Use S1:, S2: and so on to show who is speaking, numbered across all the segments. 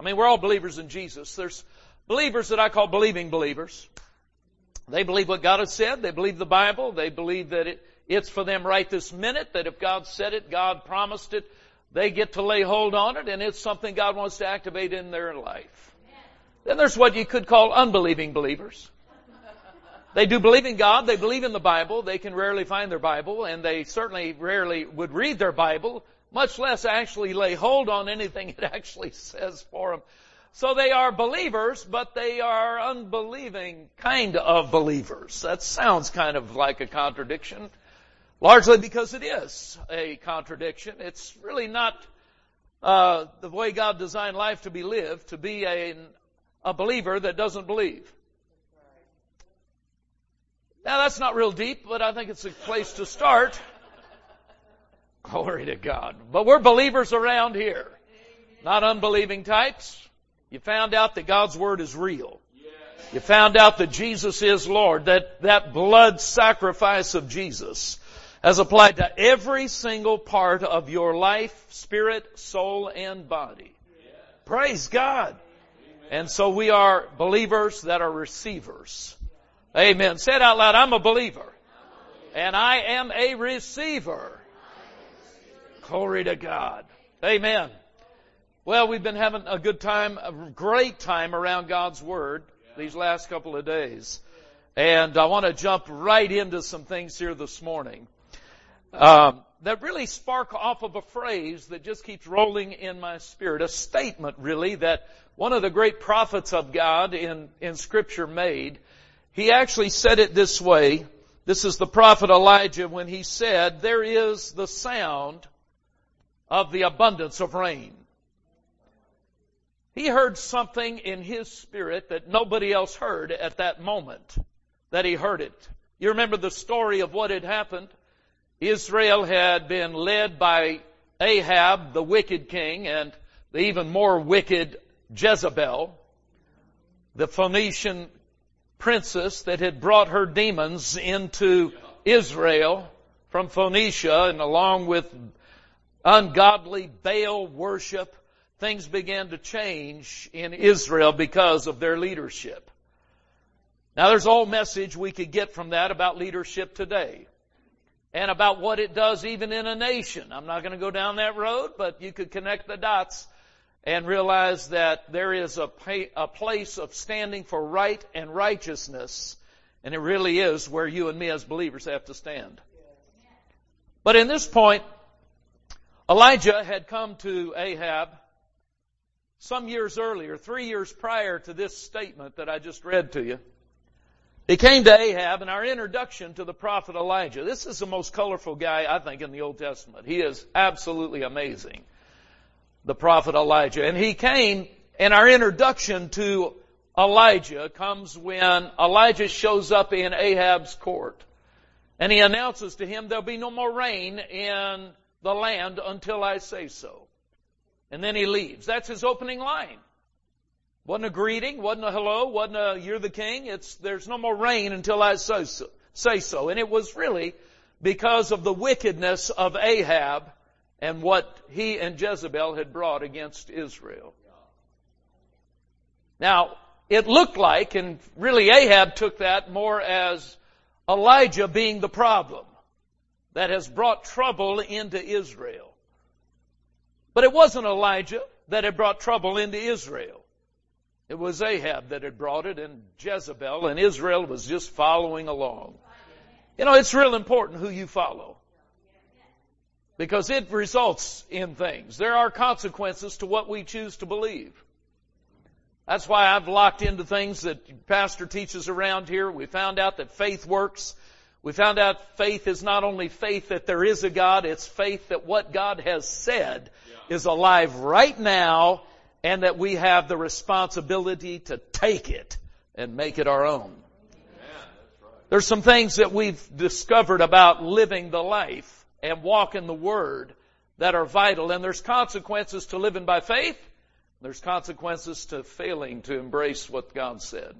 S1: I mean, we're all believers in Jesus. There's believers that I call believing believers. They believe what God has said. They believe the Bible. They believe that it, it's for them right this minute, that if God said it, God promised it, they get to lay hold on it, and it's something God wants to activate in their life. Then there's what you could call unbelieving believers. They do believe in God, they believe in the Bible, they can rarely find their Bible, and they certainly rarely would read their Bible, much less actually lay hold on anything it actually says for them. So they are believers, but they are unbelieving kind of believers. That sounds kind of like a contradiction. Largely because it is a contradiction. It's really not uh, the way God designed life to be lived, to be a, a believer that doesn't believe. Now that's not real deep, but I think it's a place to start. Glory to God. But we're believers around here. Not unbelieving types. You found out that God's Word is real. You found out that Jesus is Lord, that that blood sacrifice of Jesus has applied to every single part of your life, spirit, soul, and body. Praise God. And so we are believers that are receivers. Amen. Say it out loud. I'm a believer. And I am a receiver. Glory to God. Amen. Well, we've been having a good time, a great time around God's Word these last couple of days. And I want to jump right into some things here this morning. Um, that really spark off of a phrase that just keeps rolling in my spirit. A statement really that one of the great prophets of God in, in scripture made. He actually said it this way. This is the prophet Elijah when he said, there is the sound of the abundance of rain. He heard something in his spirit that nobody else heard at that moment that he heard it. You remember the story of what had happened? Israel had been led by Ahab, the wicked king, and the even more wicked Jezebel, the Phoenician princess that had brought her demons into Israel from Phoenicia and along with ungodly Baal worship, things began to change in Israel because of their leadership. Now there's all message we could get from that about leadership today and about what it does even in a nation. I'm not going to go down that road, but you could connect the dots and realize that there is a, pay, a place of standing for right and righteousness, and it really is where you and me as believers have to stand. But in this point, Elijah had come to Ahab some years earlier, three years prior to this statement that I just read to you. He came to Ahab in our introduction to the prophet Elijah. This is the most colorful guy, I think, in the Old Testament. He is absolutely amazing. The prophet Elijah. And he came, and our introduction to Elijah comes when Elijah shows up in Ahab's court. And he announces to him, there'll be no more rain in the land until I say so. And then he leaves. That's his opening line. Wasn't a greeting, wasn't a hello, wasn't a you're the king. It's, there's no more rain until I say so, say so. And it was really because of the wickedness of Ahab and what he and Jezebel had brought against Israel. Now, it looked like, and really Ahab took that more as Elijah being the problem that has brought trouble into Israel. But it wasn't Elijah that had brought trouble into Israel. It was Ahab that had brought it and Jezebel and Israel was just following along. You know, it's real important who you follow. Because it results in things. There are consequences to what we choose to believe. That's why I've locked into things that Pastor teaches around here. We found out that faith works. We found out faith is not only faith that there is a God, it's faith that what God has said is alive right now and that we have the responsibility to take it and make it our own. There's some things that we've discovered about living the life and walking the Word that are vital, and there's consequences to living by faith. There's consequences to failing to embrace what God said.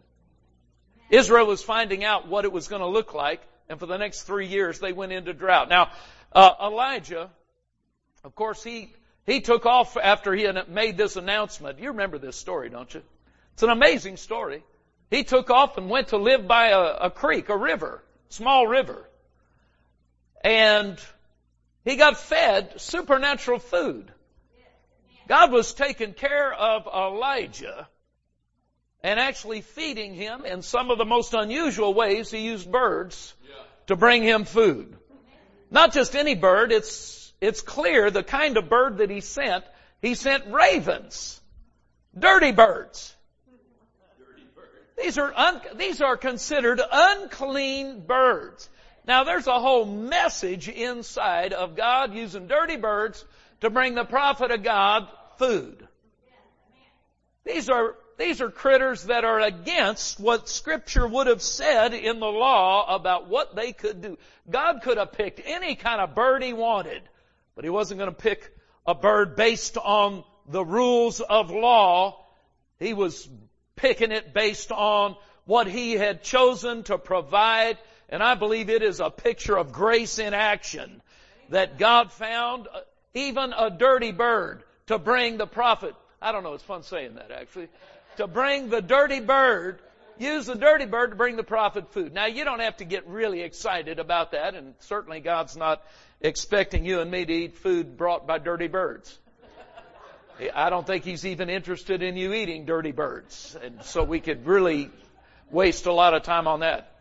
S1: Israel was finding out what it was going to look like, and for the next three years they went into drought. Now, uh, Elijah, of course, he He took off after he had made this announcement. You remember this story, don't you? It's an amazing story. He took off and went to live by a, a creek, a river, small river. And he got fed supernatural food. God was taking care of Elijah and actually feeding him in some of the most unusual ways. He used birds to bring him food. Not just any bird, it's, it's clear the kind of bird that he sent. He sent ravens. Dirty birds. These are, un, these are considered unclean birds. Now there's a whole message inside of God using dirty birds to bring the prophet of God food. These are, these are critters that are against what scripture would have said in the law about what they could do. God could have picked any kind of bird he wanted, but he wasn't going to pick a bird based on the rules of law. He was picking it based on what he had chosen to provide. And I believe it is a picture of grace in action that God found uh, even a dirty bird to bring the prophet. I don't know, it's fun saying that actually. To bring the dirty bird, use the dirty bird to bring the prophet food. Now you don't have to get really excited about that and certainly God's not expecting you and me to eat food brought by dirty birds. I don't think he's even interested in you eating dirty birds. And so we could really waste a lot of time on that.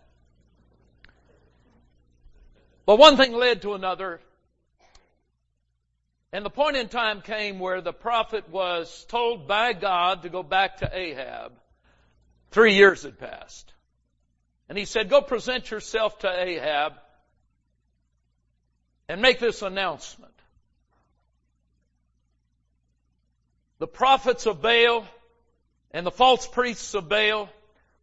S1: But one thing led to another. And the point in time came where the prophet was told by God to go back to Ahab. Three years had passed. And he said, go present yourself to Ahab and make this announcement. the prophets of Baal and the false priests of Baal.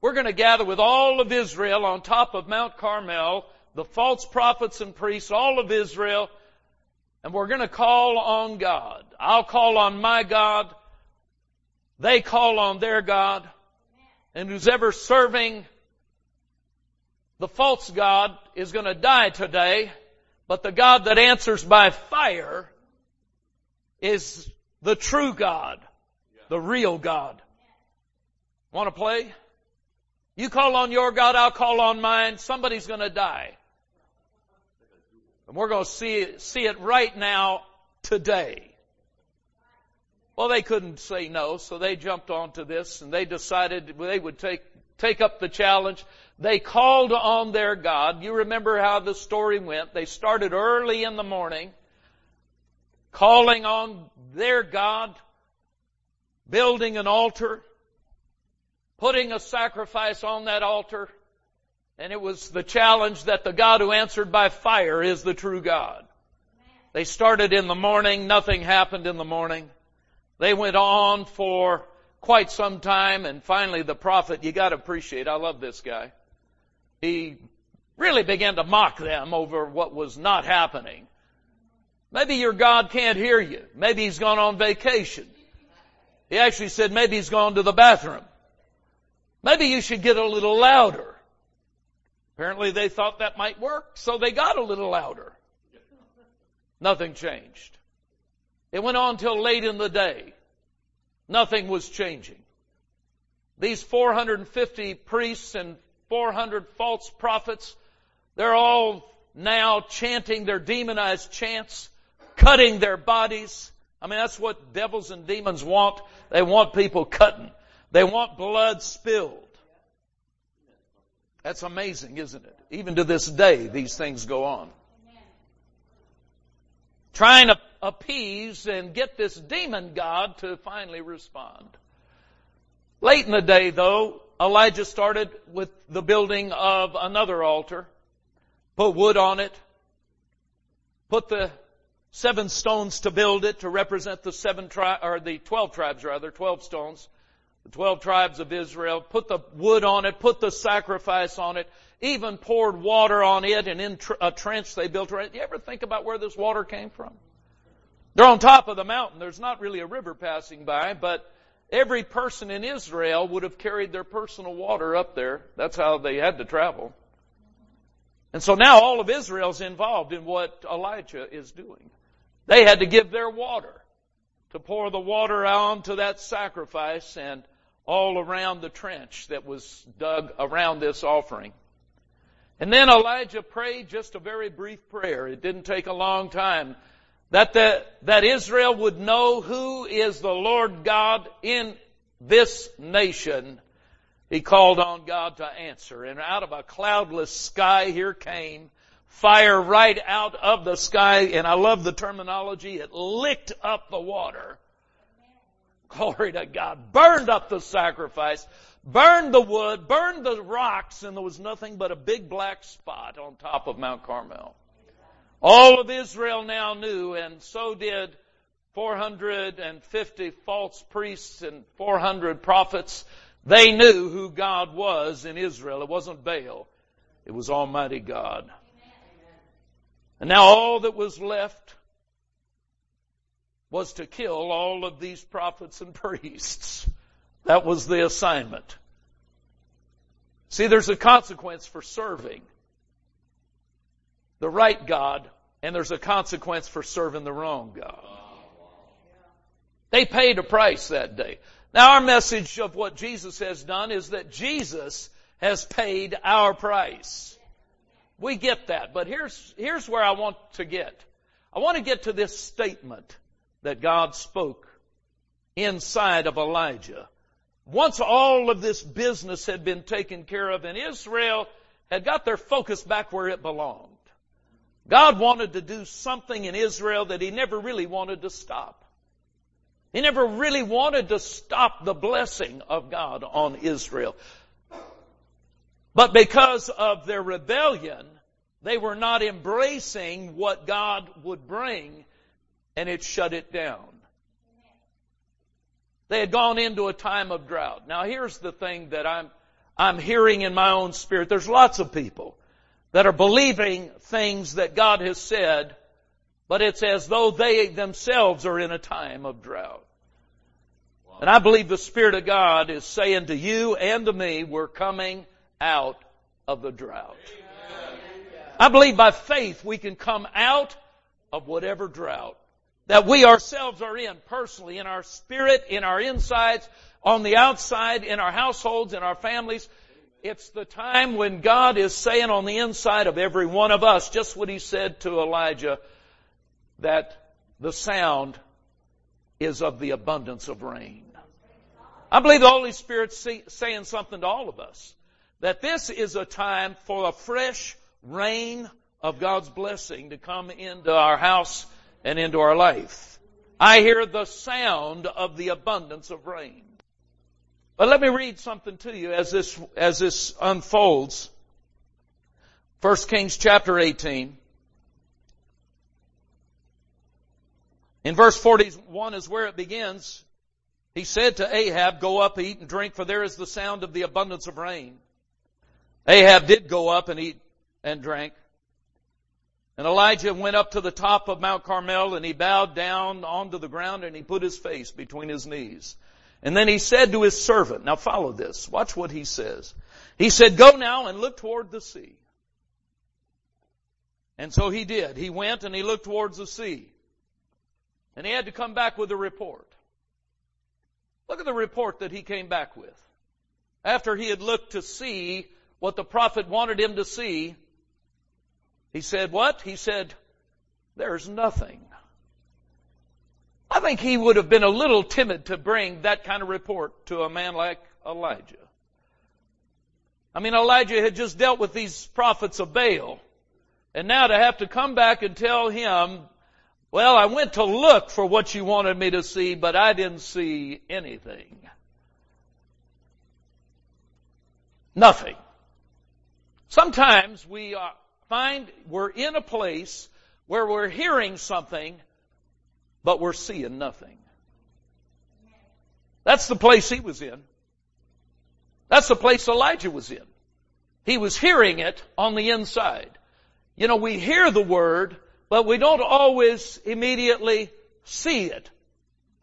S1: We're going to gather with all of Israel on top of Mount Carmel, the false prophets and priests, all of Israel, and we're going to call on God. I'll call on my God. They call on their God. And who's ever serving the false God is going to die today, but the God that answers by fire is the true God, the real God. Want to play? You call on your God, I'll call on mine. Somebody's going to die. And we're going to see it, see it right now today. Well, they couldn't say no, so they jumped onto this and they decided they would take, take up the challenge. They called on their God. You remember how the story went. They started early in the morning calling on their God, building an altar, putting a sacrifice on that altar, and it was the challenge that the God who answered by fire is the true God. They started in the morning, nothing happened in the morning. They went on for quite some time and finally the prophet, you gotta appreciate, I love this guy. He really began to mock them over what was not happening. Maybe your God can't hear you. Maybe he's gone on vacation. He actually said maybe he's gone to the bathroom. Maybe you should get a little louder. Apparently they thought that might work, so they got a little louder. Nothing changed. It went on till late in the day. Nothing was changing. These 450 priests and 400 false prophets, they're all now chanting their demonized chants cutting their bodies. I mean, that's what devils and demons want. They want people cutting. They want blood spilled. That's amazing, isn't it? Even to this day, these things go on. Trying to appease and get this demon god to finally respond. Late in the day though, Elijah started with the building of another altar, put wood on it, put the seven stones to build it to represent the seven tri- or the twelve tribes rather, twelve stones. The twelve tribes of Israel, put the wood on it, put the sacrifice on it, even poured water on it and in a trench they built around it. You ever think about where this water came from? They're on top of the mountain. There's not really a river passing by, but every person in Israel would have carried their personal water up there. That's how they had to travel. And so now all of Israel's involved in what Elijah is doing. They had to give their water. to pour the water onto that sacrifice and all around the trench that was dug around this offering. And then Elijah prayed just a very brief prayer. It didn't take a long time. That the, that Israel would know who is the Lord God in this nation. He called on God to answer. And out of a cloudless sky here came fire right out of the sky. And I love the terminology. It licked up the water. Glory to God. Burned up the sacrifice burned the wood, burned the rocks, and there was nothing but a big black spot on top of Mount Carmel. All of Israel now knew, and so did 450 false priests and 400 prophets. They knew who God was in Israel. It wasn't Baal. It was Almighty God. And now all that was left was to kill all of these prophets and priests. That was the assignment. See, there's a consequence for serving the right God, and there's a consequence for serving the wrong God. They paid a price that day. Now our message of what Jesus has done is that Jesus has paid our price. We get that, but here's, here's where I want to get. I want to get to this statement that God spoke inside of Elijah once all of this business had been taken care of and Israel had got their focus back where it belonged. God wanted to do something in Israel that He never really wanted to stop. He never really wanted to stop the blessing of God on Israel. But because of their rebellion, they were not embracing what God would bring and it shut it down. They had gone into a time of drought. Now here's the thing that I'm, I'm hearing in my own spirit. There's lots of people that are believing things that God has said, but it's as though they themselves are in a time of drought. And I believe the Spirit of God is saying to you and to me, we're coming out of the drought. I believe by faith we can come out of whatever drought that we ourselves are in personally, in our spirit, in our insides, on the outside, in our households, in our families. It's the time when God is saying on the inside of every one of us just what He said to Elijah, that the sound is of the abundance of rain. I believe the Holy Spirit's saying something to all of us. That this is a time for a fresh rain of God's blessing to come into our house and into our life. I hear the sound of the abundance of rain. But let me read something to you as this, as this unfolds. 1 Kings chapter 18. In verse 41 is where it begins. He said to Ahab, go up, eat and drink, for there is the sound of the abundance of rain. Ahab did go up and eat and drank. And Elijah went up to the top of Mount Carmel and he bowed down onto the ground and he put his face between his knees. And then he said to his servant, now follow this, watch what he says. He said, go now and look toward the sea. And so he did. He went and he looked towards the sea. And he had to come back with a report. Look at the report that he came back with. After he had looked to see what the prophet wanted him to see, he said, what? He said, there's nothing. I think he would have been a little timid to bring that kind of report to a man like Elijah. I mean, Elijah had just dealt with these prophets of Baal. And now to have to come back and tell him, well, I went to look for what you wanted me to see, but I didn't see anything. Nothing. Sometimes we are, find we're in a place where we're hearing something, but we're seeing nothing. That's the place he was in. That's the place Elijah was in. He was hearing it on the inside. You know, we hear the word, but we don't always immediately see it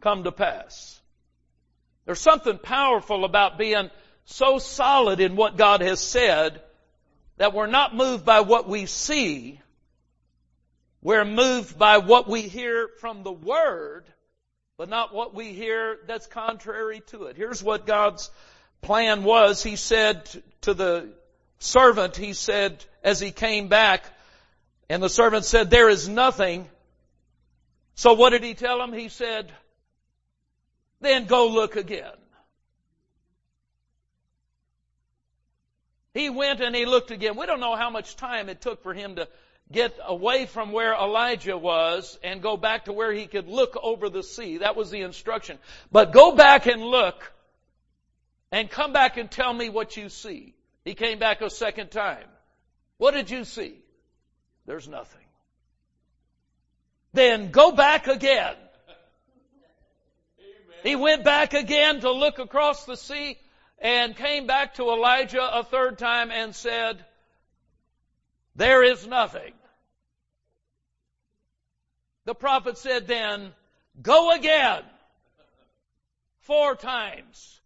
S1: come to pass. There's something powerful about being so solid in what God has said that we're not moved by what we see. We're moved by what we hear from the Word but not what we hear that's contrary to it. Here's what God's plan was. He said to the servant, he said, as he came back, and the servant said, there is nothing. So what did he tell him? He said, then go look again. He went and he looked again. We don't know how much time it took for him to get away from where Elijah was and go back to where he could look over the sea. That was the instruction. But go back and look and come back and tell me what you see. He came back a second time. What did you see? There's nothing. Then go back again. He went back again to look across the sea and came back to Elijah a third time and said, there is nothing. The prophet said then, go again. Four times.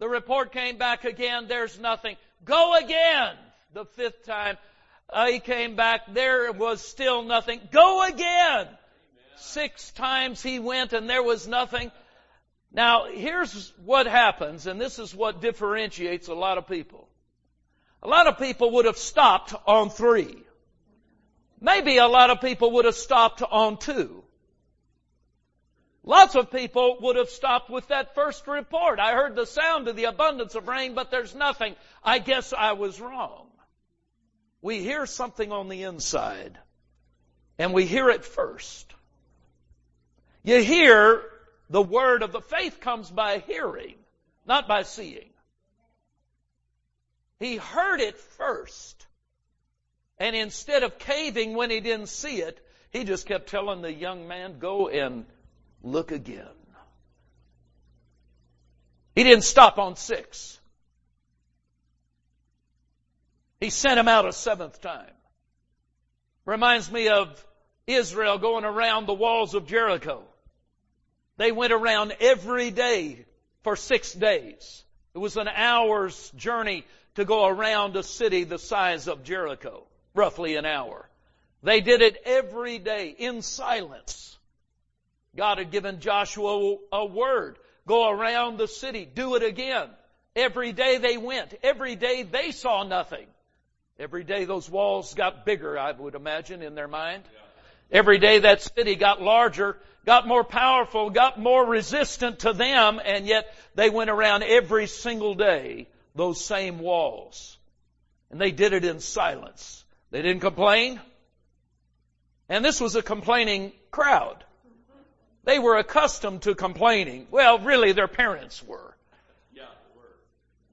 S1: The report came back again, there's nothing. Go again. The fifth time, uh, he came back, there was still nothing. Go again. Amen. Six times he went and there was nothing. Now, here's what happens, and this is what differentiates a lot of people. A lot of people would have stopped on three. Maybe a lot of people would have stopped on two. Lots of people would have stopped with that first report. I heard the sound of the abundance of rain, but there's nothing. I guess I was wrong. We hear something on the inside, and we hear it first. You hear the word of the faith comes by hearing, not by seeing. He heard it first. And instead of caving when he didn't see it, he just kept telling the young man, go and look again. He didn't stop on six. He sent him out a seventh time. Reminds me of Israel going around the walls of Jericho. They went around every day for six days. It was an hour's journey to go around a city the size of Jericho. Roughly an hour. They did it every day in silence. God had given Joshua a word. Go around the city. Do it again. Every day they went. Every day they saw nothing. Every day those walls got bigger, I would imagine, in their mind. Every day that city got larger, got more powerful, got more resistant to them, and yet they went around every single day those same walls. And they did it in silence. They didn't complain. And this was a complaining crowd. They were accustomed to complaining. Well, really their parents were.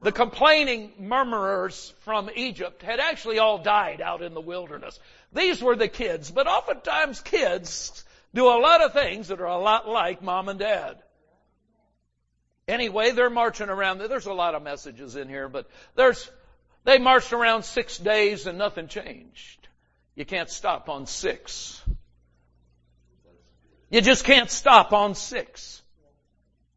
S1: The complaining murmurers from Egypt had actually all died out in the wilderness. These were the kids, but oftentimes kids do a lot of things that are a lot like mom and dad. Anyway, they're marching around. There's a lot of messages in here, but there's, they marched around six days and nothing changed. You can't stop on six. You just can't stop on six.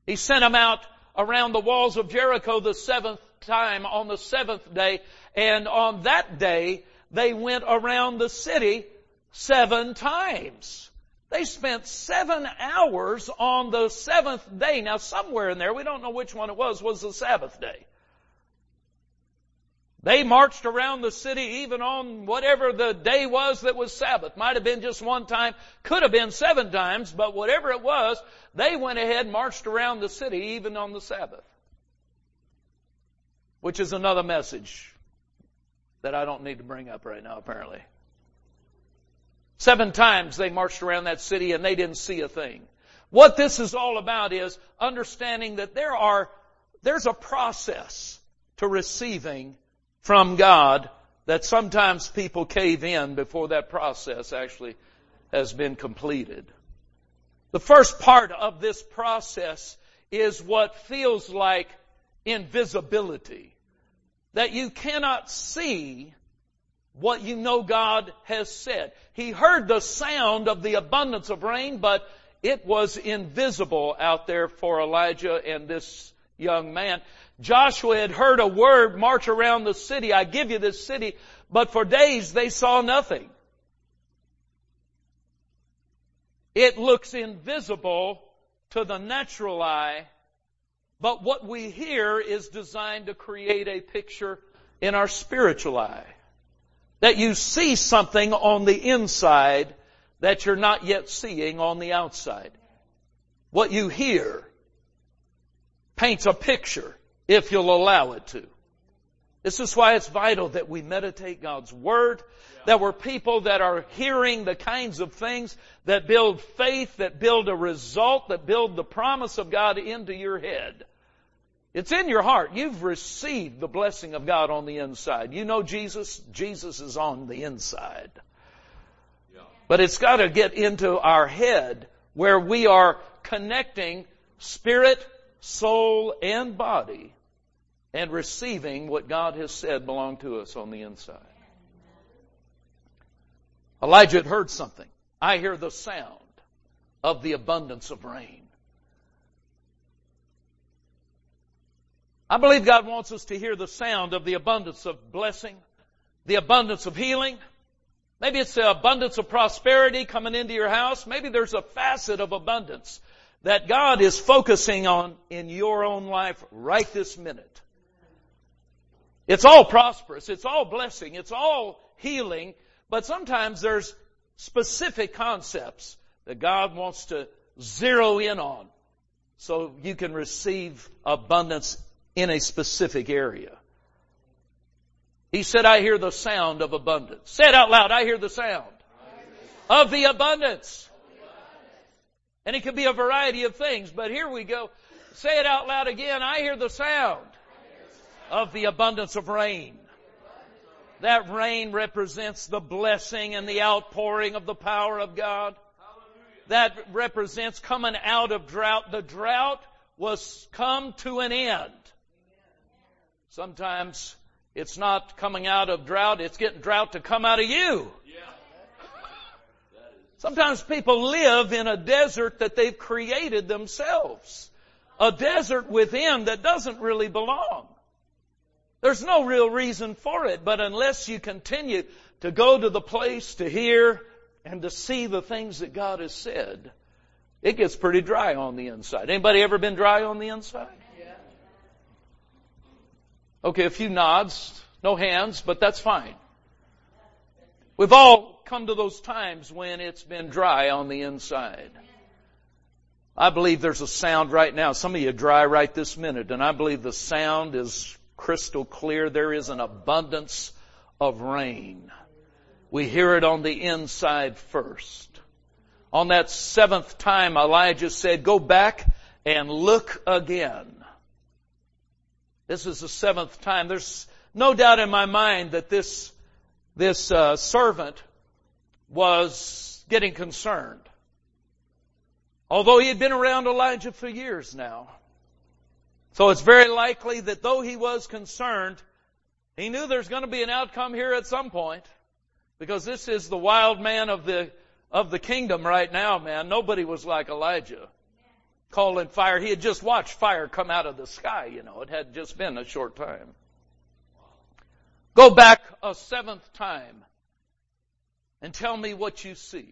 S1: He sent them out around the walls of Jericho the seventh time on the seventh day, and on that day they went around the city seven times. They spent seven hours on the seventh day. Now somewhere in there, we don't know which one it was, was the Sabbath day. They marched around the city even on whatever the day was that was Sabbath. Might have been just one time, could have been seven times, but whatever it was, they went ahead and marched around the city even on the Sabbath. Which is another message that I don't need to bring up right now apparently. Seven times they marched around that city and they didn't see a thing. What this is all about is understanding that there are, there's a process to receiving from God that sometimes people cave in before that process actually has been completed. The first part of this process is what feels like invisibility. That you cannot see what you know God has said. He heard the sound of the abundance of rain, but it was invisible out there for Elijah and this young man. Joshua had heard a word march around the city. I give you this city, but for days they saw nothing. It looks invisible to the natural eye, but what we hear is designed to create a picture in our spiritual eye. That you see something on the inside that you're not yet seeing on the outside. What you hear paints a picture if you'll allow it to. This is why it's vital that we meditate God's Word, that we're people that are hearing the kinds of things that build faith, that build a result, that build the promise of God into your head. It's in your heart. You've received the blessing of God on the inside. You know Jesus? Jesus is on the inside. But it's got to get into our head where we are connecting spirit, soul, and body and receiving what God has said belong to us on the inside. Elijah had heard something. I hear the sound of the abundance of rain. I believe God wants us to hear the sound of the abundance of blessing, the abundance of healing. Maybe it's the abundance of prosperity coming into your house. Maybe there's a facet of abundance that God is focusing on in your own life right this minute. It's all prosperous. It's all blessing. It's all healing. But sometimes there's specific concepts that God wants to zero in on so you can receive abundance in a specific area. He said, I hear the sound of abundance. Say it out loud. I hear the sound of the abundance. And it could be a variety of things, but here we go. Say it out loud again. I hear the sound of the abundance of rain. That rain represents the blessing and the outpouring of the power of God. That represents coming out of drought. The drought was come to an end. Sometimes it's not coming out of drought, it's getting drought to come out of you. Sometimes people live in a desert that they've created themselves. A desert within that doesn't really belong. There's no real reason for it, but unless you continue to go to the place to hear and to see the things that God has said, it gets pretty dry on the inside. Anybody ever been dry on the inside? Okay, a few nods, no hands, but that's fine. We've all come to those times when it's been dry on the inside. I believe there's a sound right now. Some of you dry right this minute, and I believe the sound is crystal clear. There is an abundance of rain. We hear it on the inside first. On that seventh time, Elijah said, go back and look again. This is the seventh time. There's no doubt in my mind that this, this uh, servant was getting concerned. Although he had been around Elijah for years now. So it's very likely that though he was concerned, he knew there's going to be an outcome here at some point. Because this is the wild man of the, of the kingdom right now, man. Nobody was like Elijah calling fire. He had just watched fire come out of the sky, you know. It had just been a short time. Go back a seventh time and tell me what you see.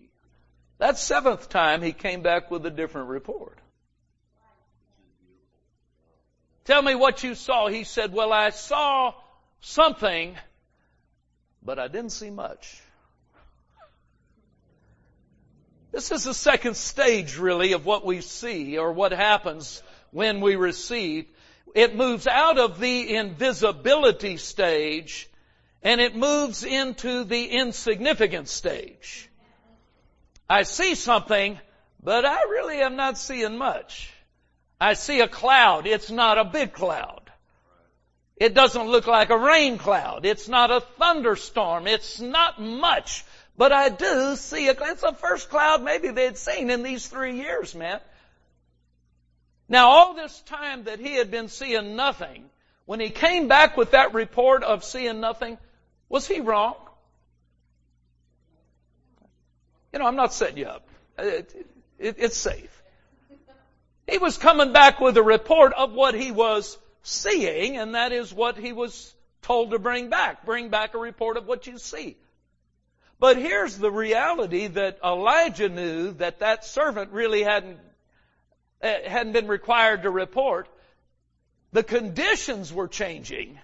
S1: That seventh time he came back with a different report. Tell me what you saw. He said, well, I saw something, but I didn't see much. This is the second stage really of what we see or what happens when we receive. It moves out of the invisibility stage and it moves into the insignificant stage. I see something, but I really am not seeing much. I see a cloud. It's not a big cloud. It doesn't look like a rain cloud. It's not a thunderstorm. It's not much. But I do see a, it's the first cloud maybe they'd seen in these three years, man. Now all this time that he had been seeing nothing, when he came back with that report of seeing nothing, was he wrong? You know, I'm not setting you up. Uh, it, it, it's safe. He was coming back with a report of what he was seeing, and that is what he was told to bring back. Bring back a report of what you see. But here's the reality that Elijah knew that that servant really hadn't uh, hadn't been required to report. The conditions were changing.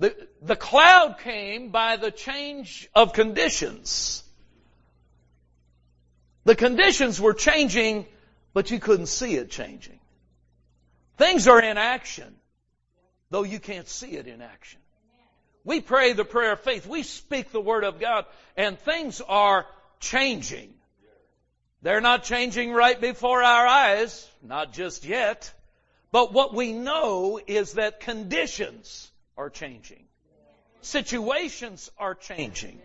S1: The, the cloud came by the change of conditions. The conditions were changing, but you couldn't see it changing. Things are in action, though you can't see it in action. We pray the prayer of faith. We speak the Word of God, and things are changing. They're not changing right before our eyes, not just yet. But what we know is that conditions are changing. Situations are changing.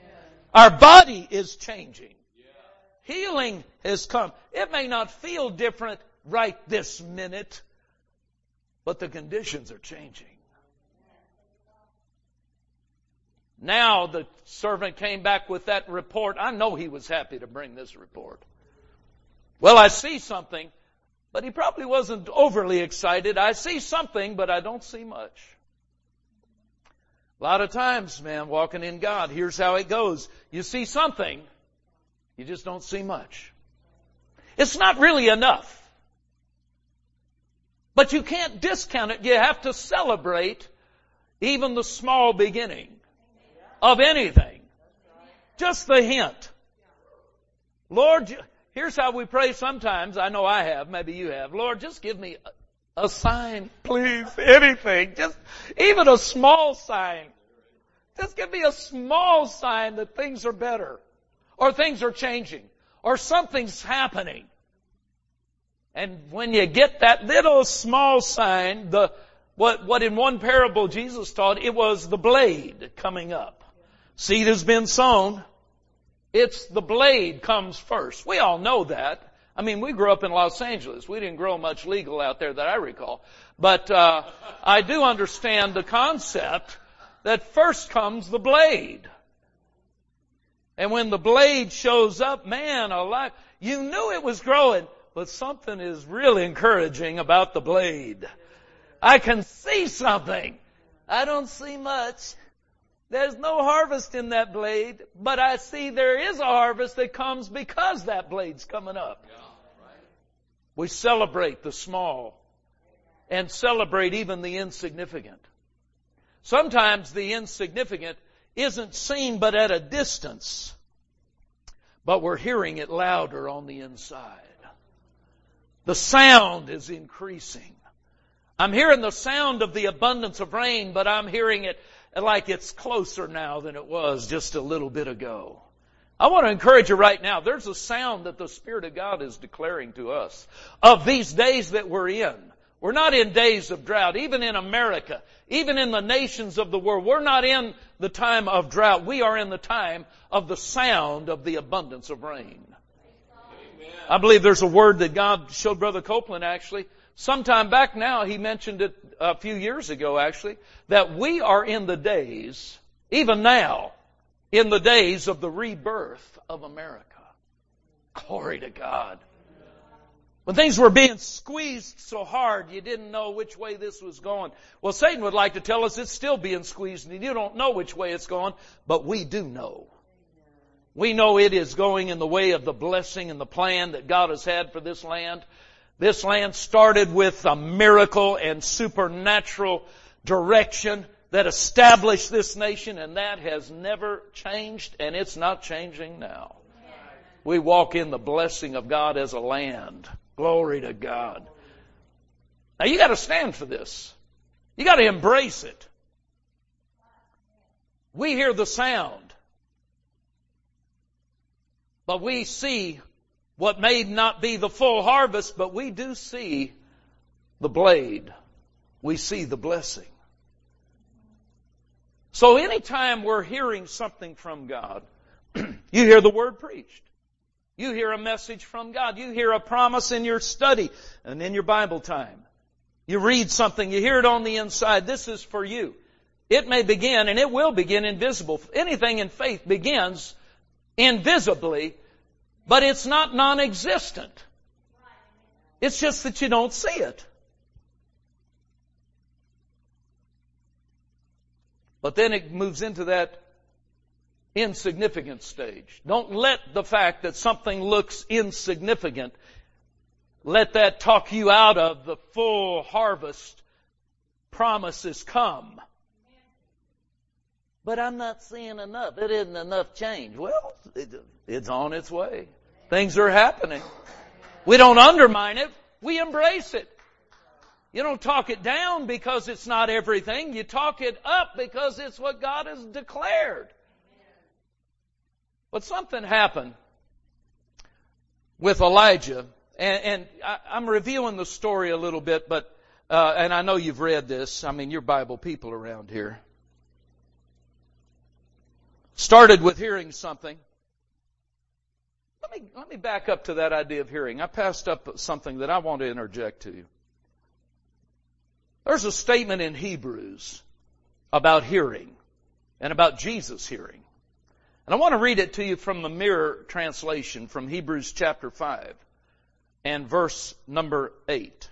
S1: Our body is changing. Healing has come. It may not feel different right this minute, but the conditions are changing. Now the servant came back with that report. I know he was happy to bring this report. Well, I see something, but he probably wasn't overly excited. I see something, but I don't see much. A lot of times, man, walking in God, here's how it goes. You see something, you just don't see much. It's not really enough. But you can't discount it. You have to celebrate even the small beginning of anything. Just the hint. Lord, here's how we pray sometimes. I know I have. Maybe you have. Lord, just give me a, sign, please. Anything. Just, even a small sign. Just give me a small sign that things are better. Or things are changing. Or something's happening. And when you get that little small sign, the, what, what in one parable Jesus taught, it was the blade coming up. Seed has been sown. It's the blade comes first. We all know that. I mean, we grew up in Los Angeles. We didn't grow much legal out there that I recall. But uh, I do understand the concept that first comes the blade. And when the blade shows up, man alive, you knew it was growing, but something is really encouraging about the blade. I can see something. I don't see much. There's no harvest in that blade, but I see there is a harvest that comes because that blade's coming up. We celebrate the small and celebrate even the insignificant. Sometimes the insignificant isn't seen but at a distance, but we're hearing it louder on the inside. The sound is increasing. I'm hearing the sound of the abundance of rain, but I'm hearing it like it's closer now than it was just a little bit ago. I want to encourage you right now. There's a sound that the Spirit of God is declaring to us of these days that we're in. We're not in days of drought. Even in America, even in the nations of the world, we're not in the time of drought. We are in the time of the sound of the abundance of rain. Amen. I believe there's a word that God showed Brother Copeland actually Sometime back now, he mentioned it a few years ago actually, that we are in the days, even now, in the days of the rebirth of America. Glory to God. When things were being squeezed so hard, you didn't know which way this was going. Well, Satan would like to tell us it's still being squeezed and you don't know which way it's going, but we do know. We know it is going in the way of the blessing and the plan that God has had for this land. This land started with a miracle and supernatural direction that established this nation and that has never changed and it's not changing now. We walk in the blessing of God as a land. Glory to God. Now you gotta stand for this. You gotta embrace it. We hear the sound. But we see what may not be the full harvest, but we do see the blade. We see the blessing. So anytime we're hearing something from God, you hear the word preached. You hear a message from God. You hear a promise in your study and in your Bible time. You read something, you hear it on the inside. This is for you. It may begin and it will begin invisible. Anything in faith begins invisibly but it's not non-existent. It's just that you don't see it. But then it moves into that insignificant stage. Don't let the fact that something looks insignificant let that talk you out of the full harvest promises come. But I'm not seeing enough. It isn't enough change. Well, it, it's on its way. Things are happening. We don't undermine it. We embrace it. You don't talk it down because it's not everything. You talk it up because it's what God has declared. But something happened with Elijah, and, and I, am reviewing the story a little bit, but uh, and I know you've read this. I mean, you're Bible people around here. Started with hearing something. Let me let me back up to that idea of hearing. I passed up something that I want to interject to you. There's a statement in Hebrews about hearing and about Jesus hearing. And I want to read it to you from the Mirror translation from Hebrews chapter 5 and verse number 8.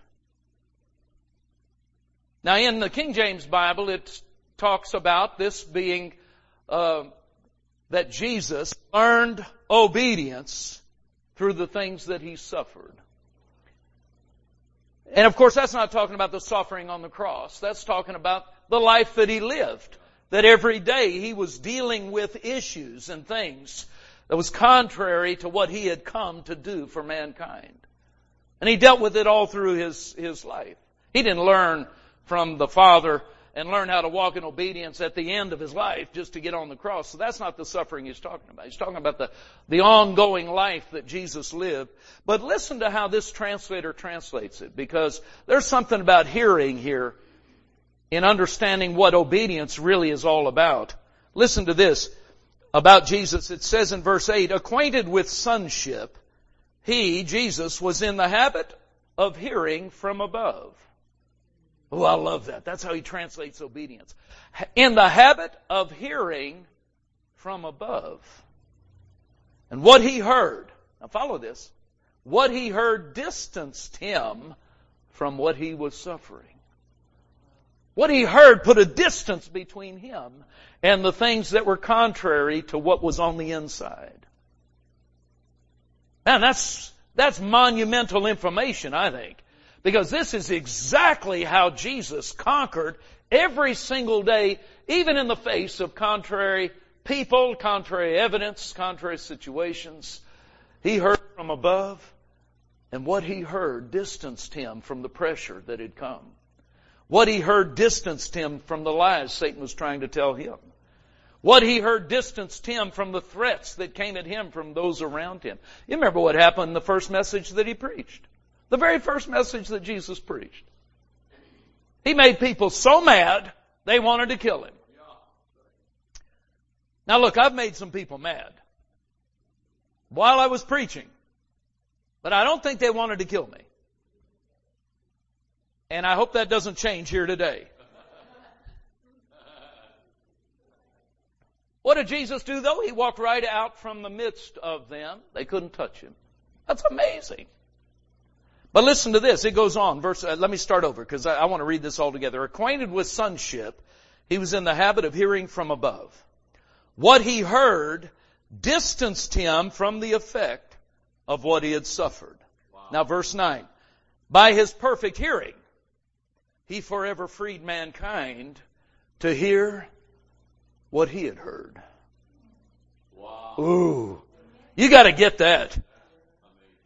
S1: Now in the King James Bible it talks about this being uh, that Jesus learned obedience through the things that he suffered. And of course, that's not talking about the suffering on the cross. That's talking about the life that he lived. That every day he was dealing with issues and things that was contrary to what he had come to do for mankind. And he dealt with it all through his, his life. He didn't learn from the Father and learn how to walk in obedience at the end of his life just to get on the cross. So that's not the suffering he's talking about. He's talking about the, the ongoing life that Jesus lived. But listen to how this translator translates it because there's something about hearing here in understanding what obedience really is all about. Listen to this about Jesus. It says in verse 8, acquainted with sonship, he, Jesus, was in the habit of hearing from above. Oh, I love that. That's how he translates obedience. In the habit of hearing from above. And what he heard, now follow this, what he heard distanced him from what he was suffering. What he heard put a distance between him and the things that were contrary to what was on the inside. Man, that's, that's monumental information, I think. Because this is exactly how Jesus conquered every single day, even in the face of contrary people, contrary evidence, contrary situations. He heard from above, and what he heard distanced him from the pressure that had come. What he heard distanced him from the lies Satan was trying to tell him. What he heard distanced him from the threats that came at him from those around him. You remember what happened in the first message that he preached. The very first message that Jesus preached. He made people so mad, they wanted to kill him. Now look, I've made some people mad while I was preaching, but I don't think they wanted to kill me. And I hope that doesn't change here today. What did Jesus do though? He walked right out from the midst of them. They couldn't touch him. That's amazing. But listen to this. It goes on. Verse, uh, let me start over because I, I want to read this all together. Acquainted with sonship, he was in the habit of hearing from above. What he heard distanced him from the effect of what he had suffered. Wow. Now verse 9. By his perfect hearing, he forever freed mankind to hear what he had heard. Wow. Ooh. You gotta get that.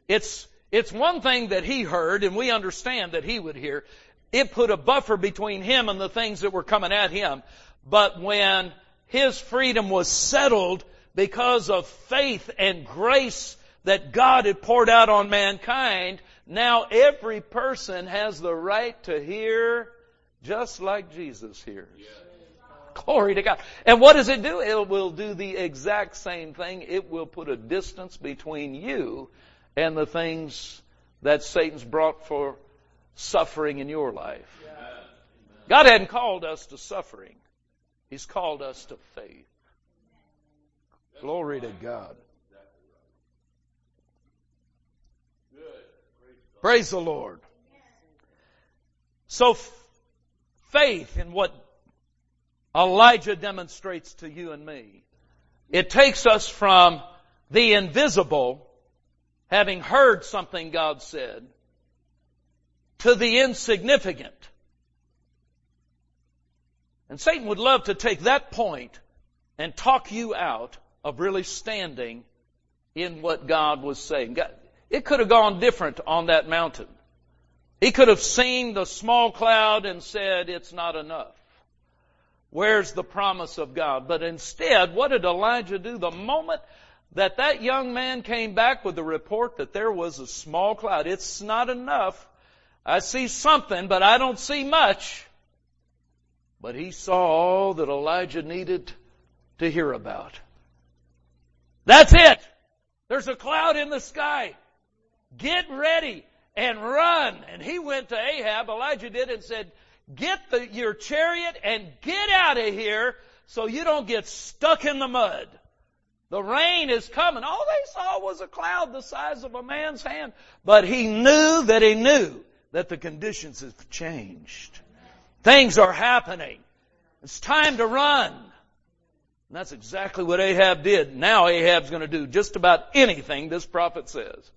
S1: It's, it's one thing that he heard, and we understand that he would hear. It put a buffer between him and the things that were coming at him. But when his freedom was settled because of faith and grace that God had poured out on mankind, now every person has the right to hear just like Jesus hears. Glory to God. And what does it do? It will do the exact same thing. It will put a distance between you and the things that Satan's brought for suffering in your life. God hadn't called us to suffering. He's called us to faith. Glory to God. Praise the Lord. So faith in what Elijah demonstrates to you and me, it takes us from the invisible having heard something God said, to the insignificant. And Satan would love to take that point and talk you out of really standing in what God was saying. it could have gone different on that mountain. He could have seen the small cloud and said, it's not enough. Where's the promise of God? But instead, what did Elijah do? The moment that that young man came back with the report that there was a small cloud, it's not enough. I see something, but I don't see much. But he saw all that Elijah needed to hear about. That's it. There's a cloud in the sky. Get ready and run. And he went to Ahab, Elijah did, and said, get the, your chariot and get out of here so you don't get stuck in the mud. The rain is coming. All they saw was a cloud the size of a man's hand. But he knew that he knew that the conditions have changed. Things are happening. It's time to run. And that's exactly what Ahab did. Now Ahab's going to do just about anything this prophet says.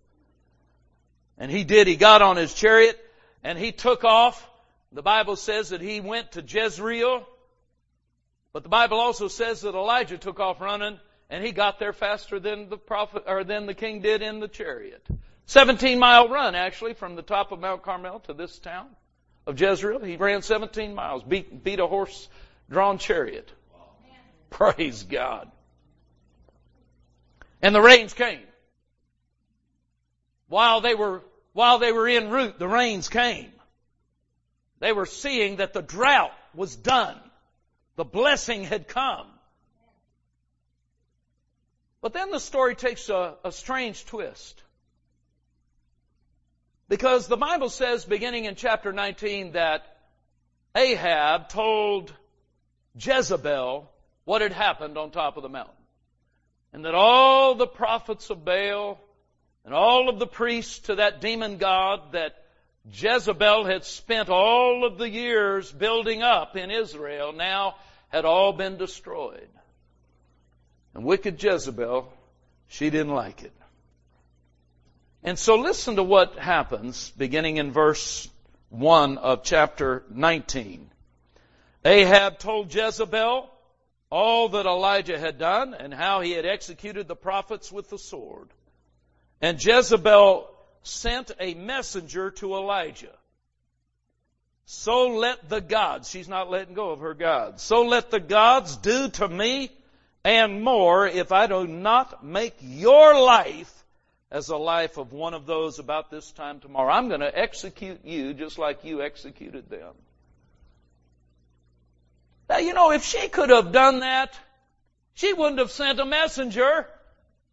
S1: And he did. He got on his chariot and he took off. The Bible says that he went to Jezreel. But the Bible also says that Elijah took off running and he got there faster than the prophet or than the king did in the chariot. 17 mile run actually from the top of Mount Carmel to this town of Jezreel. He ran 17 miles, beat, beat a horse drawn chariot. Praise God. And the rains came. While they were, while they were en route, the rains came. They were seeing that the drought was done. The blessing had come. But then the story takes a, a strange twist. Because the Bible says, beginning in chapter 19, that Ahab told Jezebel what had happened on top of the mountain. And that all the prophets of Baal and all of the priests to that demon god that Jezebel had spent all of the years building up in Israel now had all been destroyed. And wicked Jezebel, she didn't like it. And so listen to what happens beginning in verse 1 of chapter 19. Ahab told Jezebel all that Elijah had done and how he had executed the prophets with the sword. And Jezebel sent a messenger to Elijah. So let the gods, she's not letting go of her gods, so let the gods do to me and more if I do not make your life as a life of one of those about this time tomorrow. I'm going to execute you just like you executed them. Now, you know, if she could have done that, she wouldn't have sent a messenger.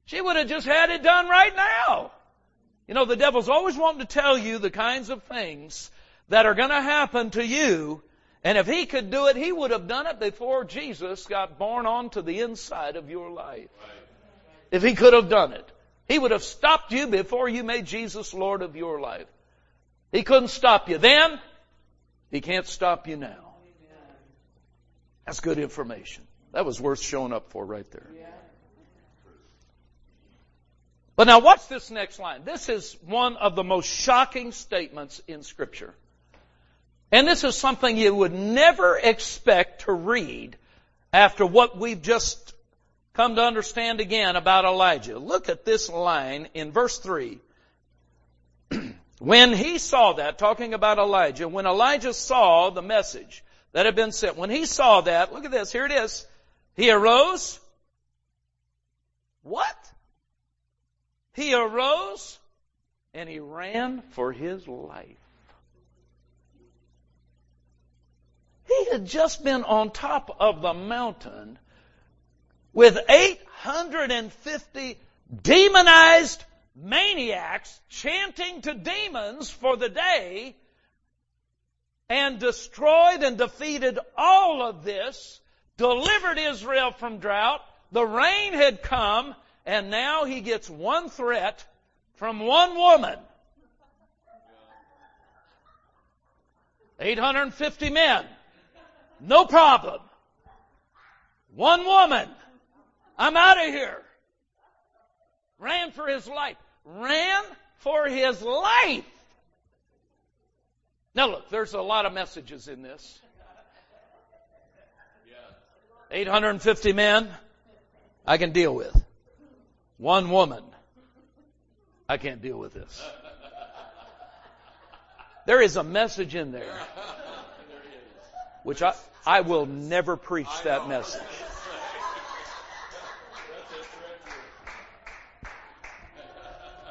S1: She would have just had it done right now. You know, the devil's always wanting to tell you the kinds of things that are going to happen to you. And if he could do it, he would have done it before Jesus got born onto the inside of your life. If he could have done it. He would have stopped you before you made Jesus Lord of your life. He couldn't stop you then. He can't stop you now. That's good information. That was worth showing up for right there. But now watch this next line. This is one of the most shocking statements in scripture. And this is something you would never expect to read after what we've just come to understand again about Elijah. Look at this line in verse 3. when he saw that, talking about Elijah, when Elijah saw the message that had been sent, when he saw that, look at this, here it is. He arose. What? He arose and he ran for his life. He had just been on top of the mountain with 850 demonized maniacs chanting to demons for the day and destroyed and defeated all of this, delivered Israel from drought. The rain had come and now he gets one threat from one woman. 850 men. No problem. One woman. I'm out of here. Ran for his life. Ran for his life. Now look, there's a lot of messages in this. 850 men, I can deal with. One woman, I can't deal with this. There is a message in there, which I, I will never preach that message.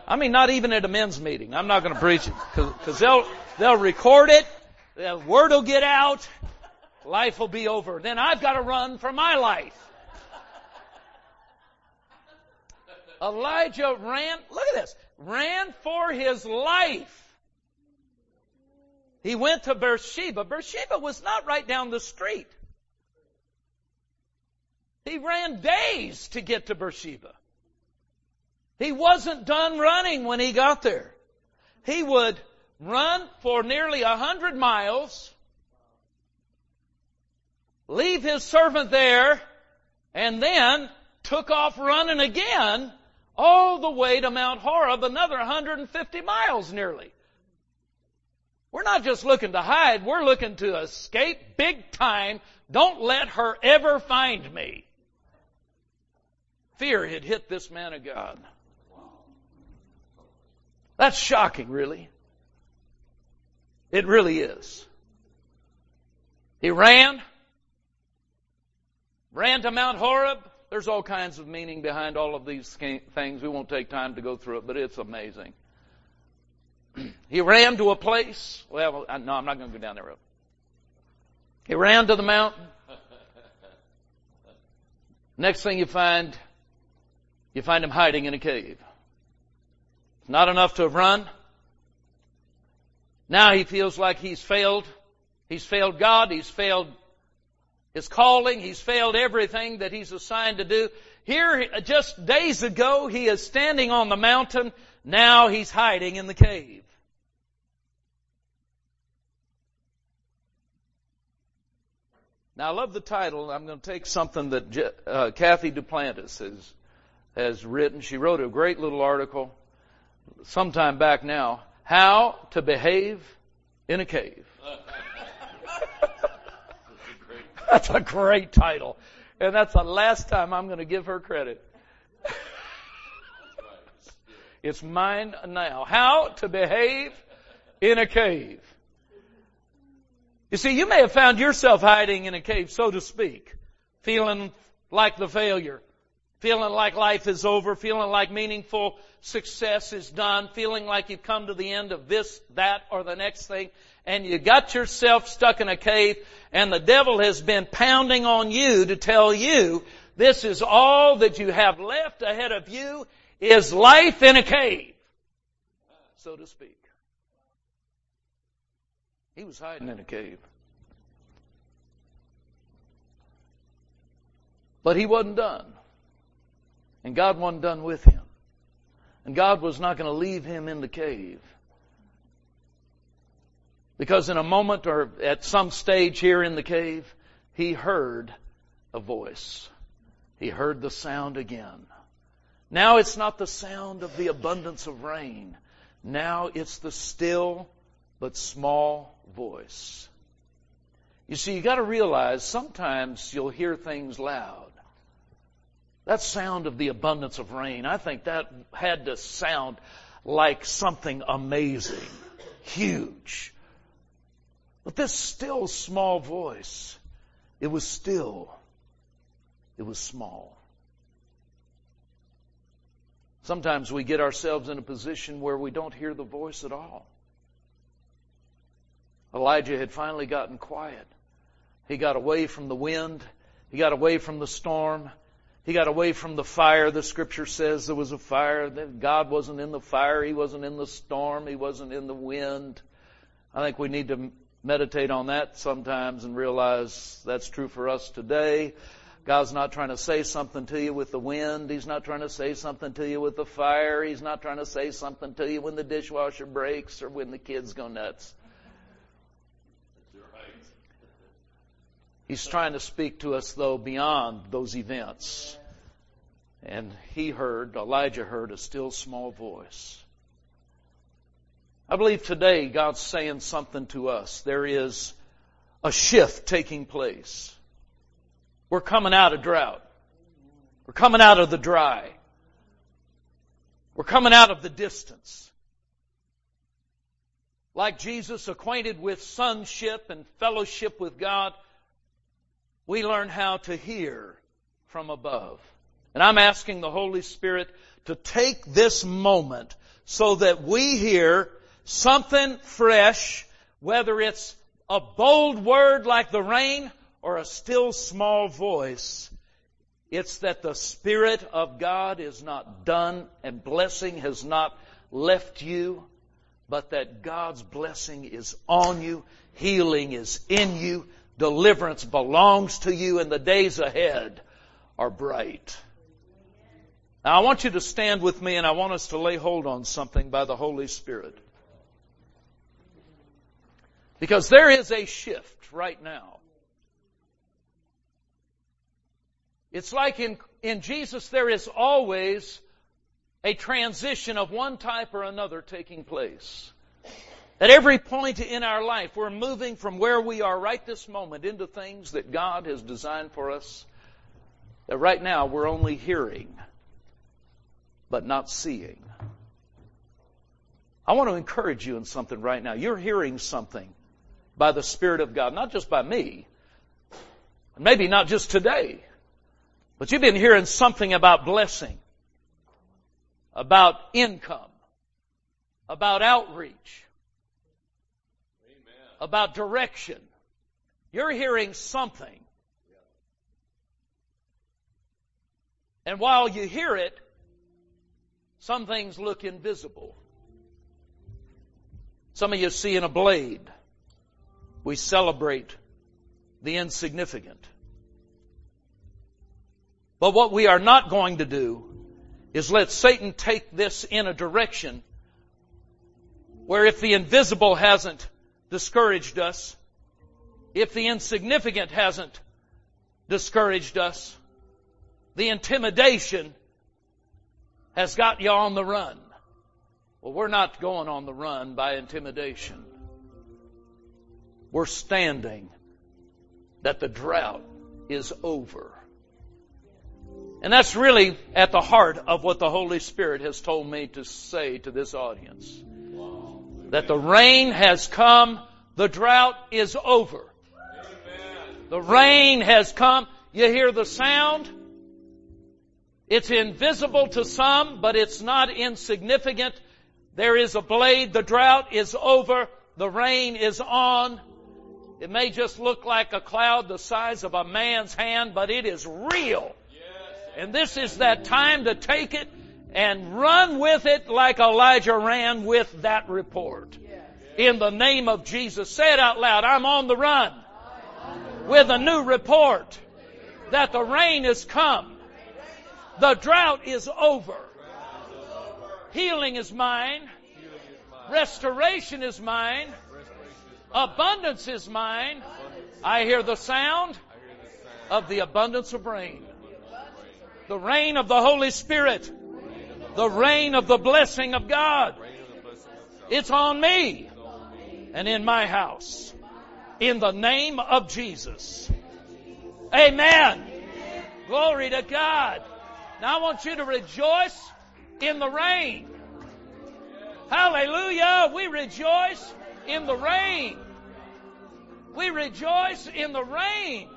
S1: I mean, not even at a men's meeting. I'm not going to preach it because they'll they'll record it. The word will get out. Life will be over. Then I've got to run for my life. Elijah ran. Look at this. Ran for his life. He went to Beersheba. Beersheba was not right down the street. He ran days to get to Beersheba. He wasn't done running when he got there. He would run for nearly a hundred miles, leave his servant there, and then took off running again all the way to Mount Horeb, another 150 miles nearly. We're not just looking to hide, we're looking to escape big time. Don't let her ever find me. Fear had hit this man of God. That's shocking, really. It really is. He ran, ran to Mount Horeb. There's all kinds of meaning behind all of these things. We won't take time to go through it, but it's amazing. he ran to a place. Well, no, I'm not going to go down that road. He ran to the mountain. Next thing you find, you find him hiding in a cave. It's Not enough to have run. Now he feels like he's failed. He's failed God. He's failed his calling. He's failed everything that he's assigned to do. Here, just days ago, he is standing on the mountain. Now he's hiding in the cave. Now I love the title. I'm going to take something that uh, Cathy Duplantis has, has written. She wrote a great little article sometime back now, How to Behave in a Cave. that's a great title. And that's the last time I'm going to give her credit. It's mine now. How to behave in a cave. You see, you may have found yourself hiding in a cave, so to speak, feeling like the failure, feeling like life is over, feeling like meaningful success is done, feeling like you've come to the end of this, that, or the next thing, and you got yourself stuck in a cave, and the devil has been pounding on you to tell you this is all that you have left ahead of you is life in a cave, so to speak. He was hiding in a cave. But he wasn't done. And God wasn't done with him. And God was not going to leave him in the cave. Because in a moment or at some stage here in the cave, he heard a voice. He heard the sound again. Now it's not the sound of the abundance of rain. Now it's the still but small voice. You see, you gotta realize sometimes you'll hear things loud. That sound of the abundance of rain, I think that had to sound like something amazing, huge. But this still small voice, it was still, it was small. Sometimes we get ourselves in a position where we don't hear the voice at all. Elijah had finally gotten quiet. He got away from the wind. He got away from the storm. He got away from the fire. The scripture says there was a fire. God wasn't in the fire. He wasn't in the storm. He wasn't in the wind. I think we need to meditate on that sometimes and realize that's true for us today. God's not trying to say something to you with the wind. He's not trying to say something to you with the fire. He's not trying to say something to you when the dishwasher breaks or when the kids go nuts. He's trying to speak to us, though, beyond those events. And he heard, Elijah heard a still small voice. I believe today God's saying something to us. There is a shift taking place. We're coming out of drought. We're coming out of the dry. We're coming out of the distance. Like Jesus, acquainted with sonship and fellowship with God, we learn how to hear from above. And I'm asking the Holy Spirit to take this moment so that we hear something fresh, whether it's a bold word like the rain or a still small voice. It's that the Spirit of God is not done and blessing has not left you, but that God's blessing is on you, healing is in you, deliverance belongs to you, and the days ahead are bright. Now I want you to stand with me and I want us to lay hold on something by the Holy Spirit. Because there is a shift right now. It's like in, in Jesus there is always a transition of one type or another taking place. At every point in our life, we're moving from where we are right this moment into things that God has designed for us that right now we're only hearing but not seeing. I want to encourage you in something right now. You're hearing something by the Spirit of God, not just by me, maybe not just today, but you've been hearing something about blessing, about income, about outreach, Amen. about direction. You're hearing something. And while you hear it, some things look invisible. Some of you see in a blade. We celebrate the insignificant. But what we are not going to do is let Satan take this in a direction where if the invisible hasn't discouraged us, if the insignificant hasn't discouraged us, the intimidation has got you on the run. Well, we're not going on the run by intimidation. We're standing that the drought is over. And that's really at the heart of what the Holy Spirit has told me to say to this audience. That the rain has come, the drought is over. The rain has come. You hear the sound? It's invisible to some, but it's not insignificant. There is a blade. The drought is over. The rain is on. It may just look like a cloud the size of a man's hand, but it is real. And this is that time to take it and run with it like Elijah ran with that report. In the name of Jesus. Say it out loud. I'm on the run with a new report that the rain has come the drought is over. Healing is mine. Restoration is mine. Abundance is mine. I hear the sound of the abundance of rain. The rain of the Holy Spirit. The rain of the blessing of God. It's on me and in my house. In the name of Jesus. Amen. Glory to God. Now I want you to rejoice in the rain. Hallelujah. We rejoice in the rain. We rejoice in the rain.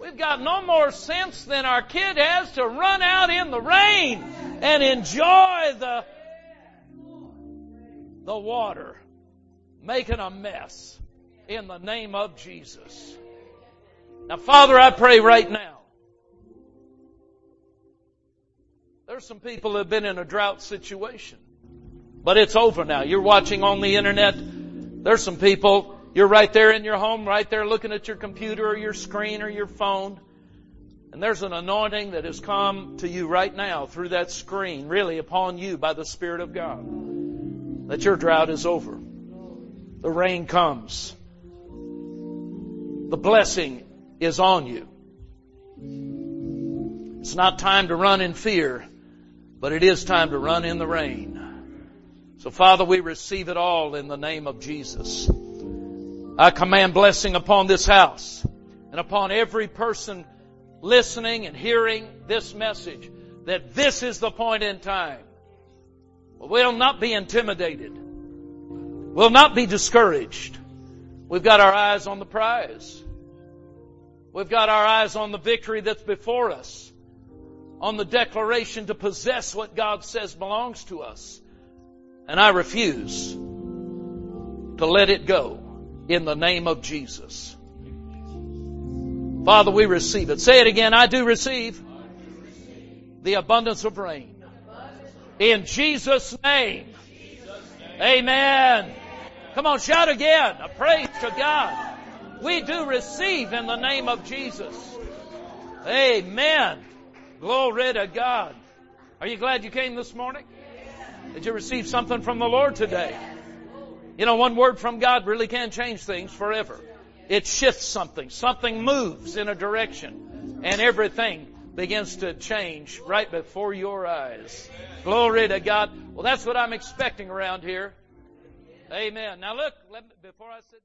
S1: We've got no more sense than our kid has to run out in the rain and enjoy the, the water making a mess in the name of Jesus. Now Father, I pray right now There's some people that have been in a drought situation. But it's over now. You're watching on the internet. There's some people, you're right there in your home, right there looking at your computer or your screen or your phone. And there's an anointing that has come to you right now through that screen, really upon you by the Spirit of God. That your drought is over. The rain comes. The blessing is on you. It's not time to run in fear. But it is time to run in the rain. So Father, we receive it all in the name of Jesus. I command blessing upon this house and upon every person listening and hearing this message that this is the point in time. We'll not be intimidated. We'll not be discouraged. We've got our eyes on the prize. We've got our eyes on the victory that's before us, on the declaration to possess what God says belongs to us. And I refuse to let it go in the name of Jesus. Father, we receive it. Say it again. I do receive the abundance of rain. In Jesus' name. Amen. Come on, shout again. A praise to God. We do receive in the name of Jesus. Amen. Glory to God. Are you glad you came this morning? Did you receive something from the Lord today? You know, one word from God really can change things forever. It shifts something. Something moves in a direction and everything begins to change right before your eyes. Glory to God. Well, that's what I'm expecting around here. Amen. Now look, before I sit down.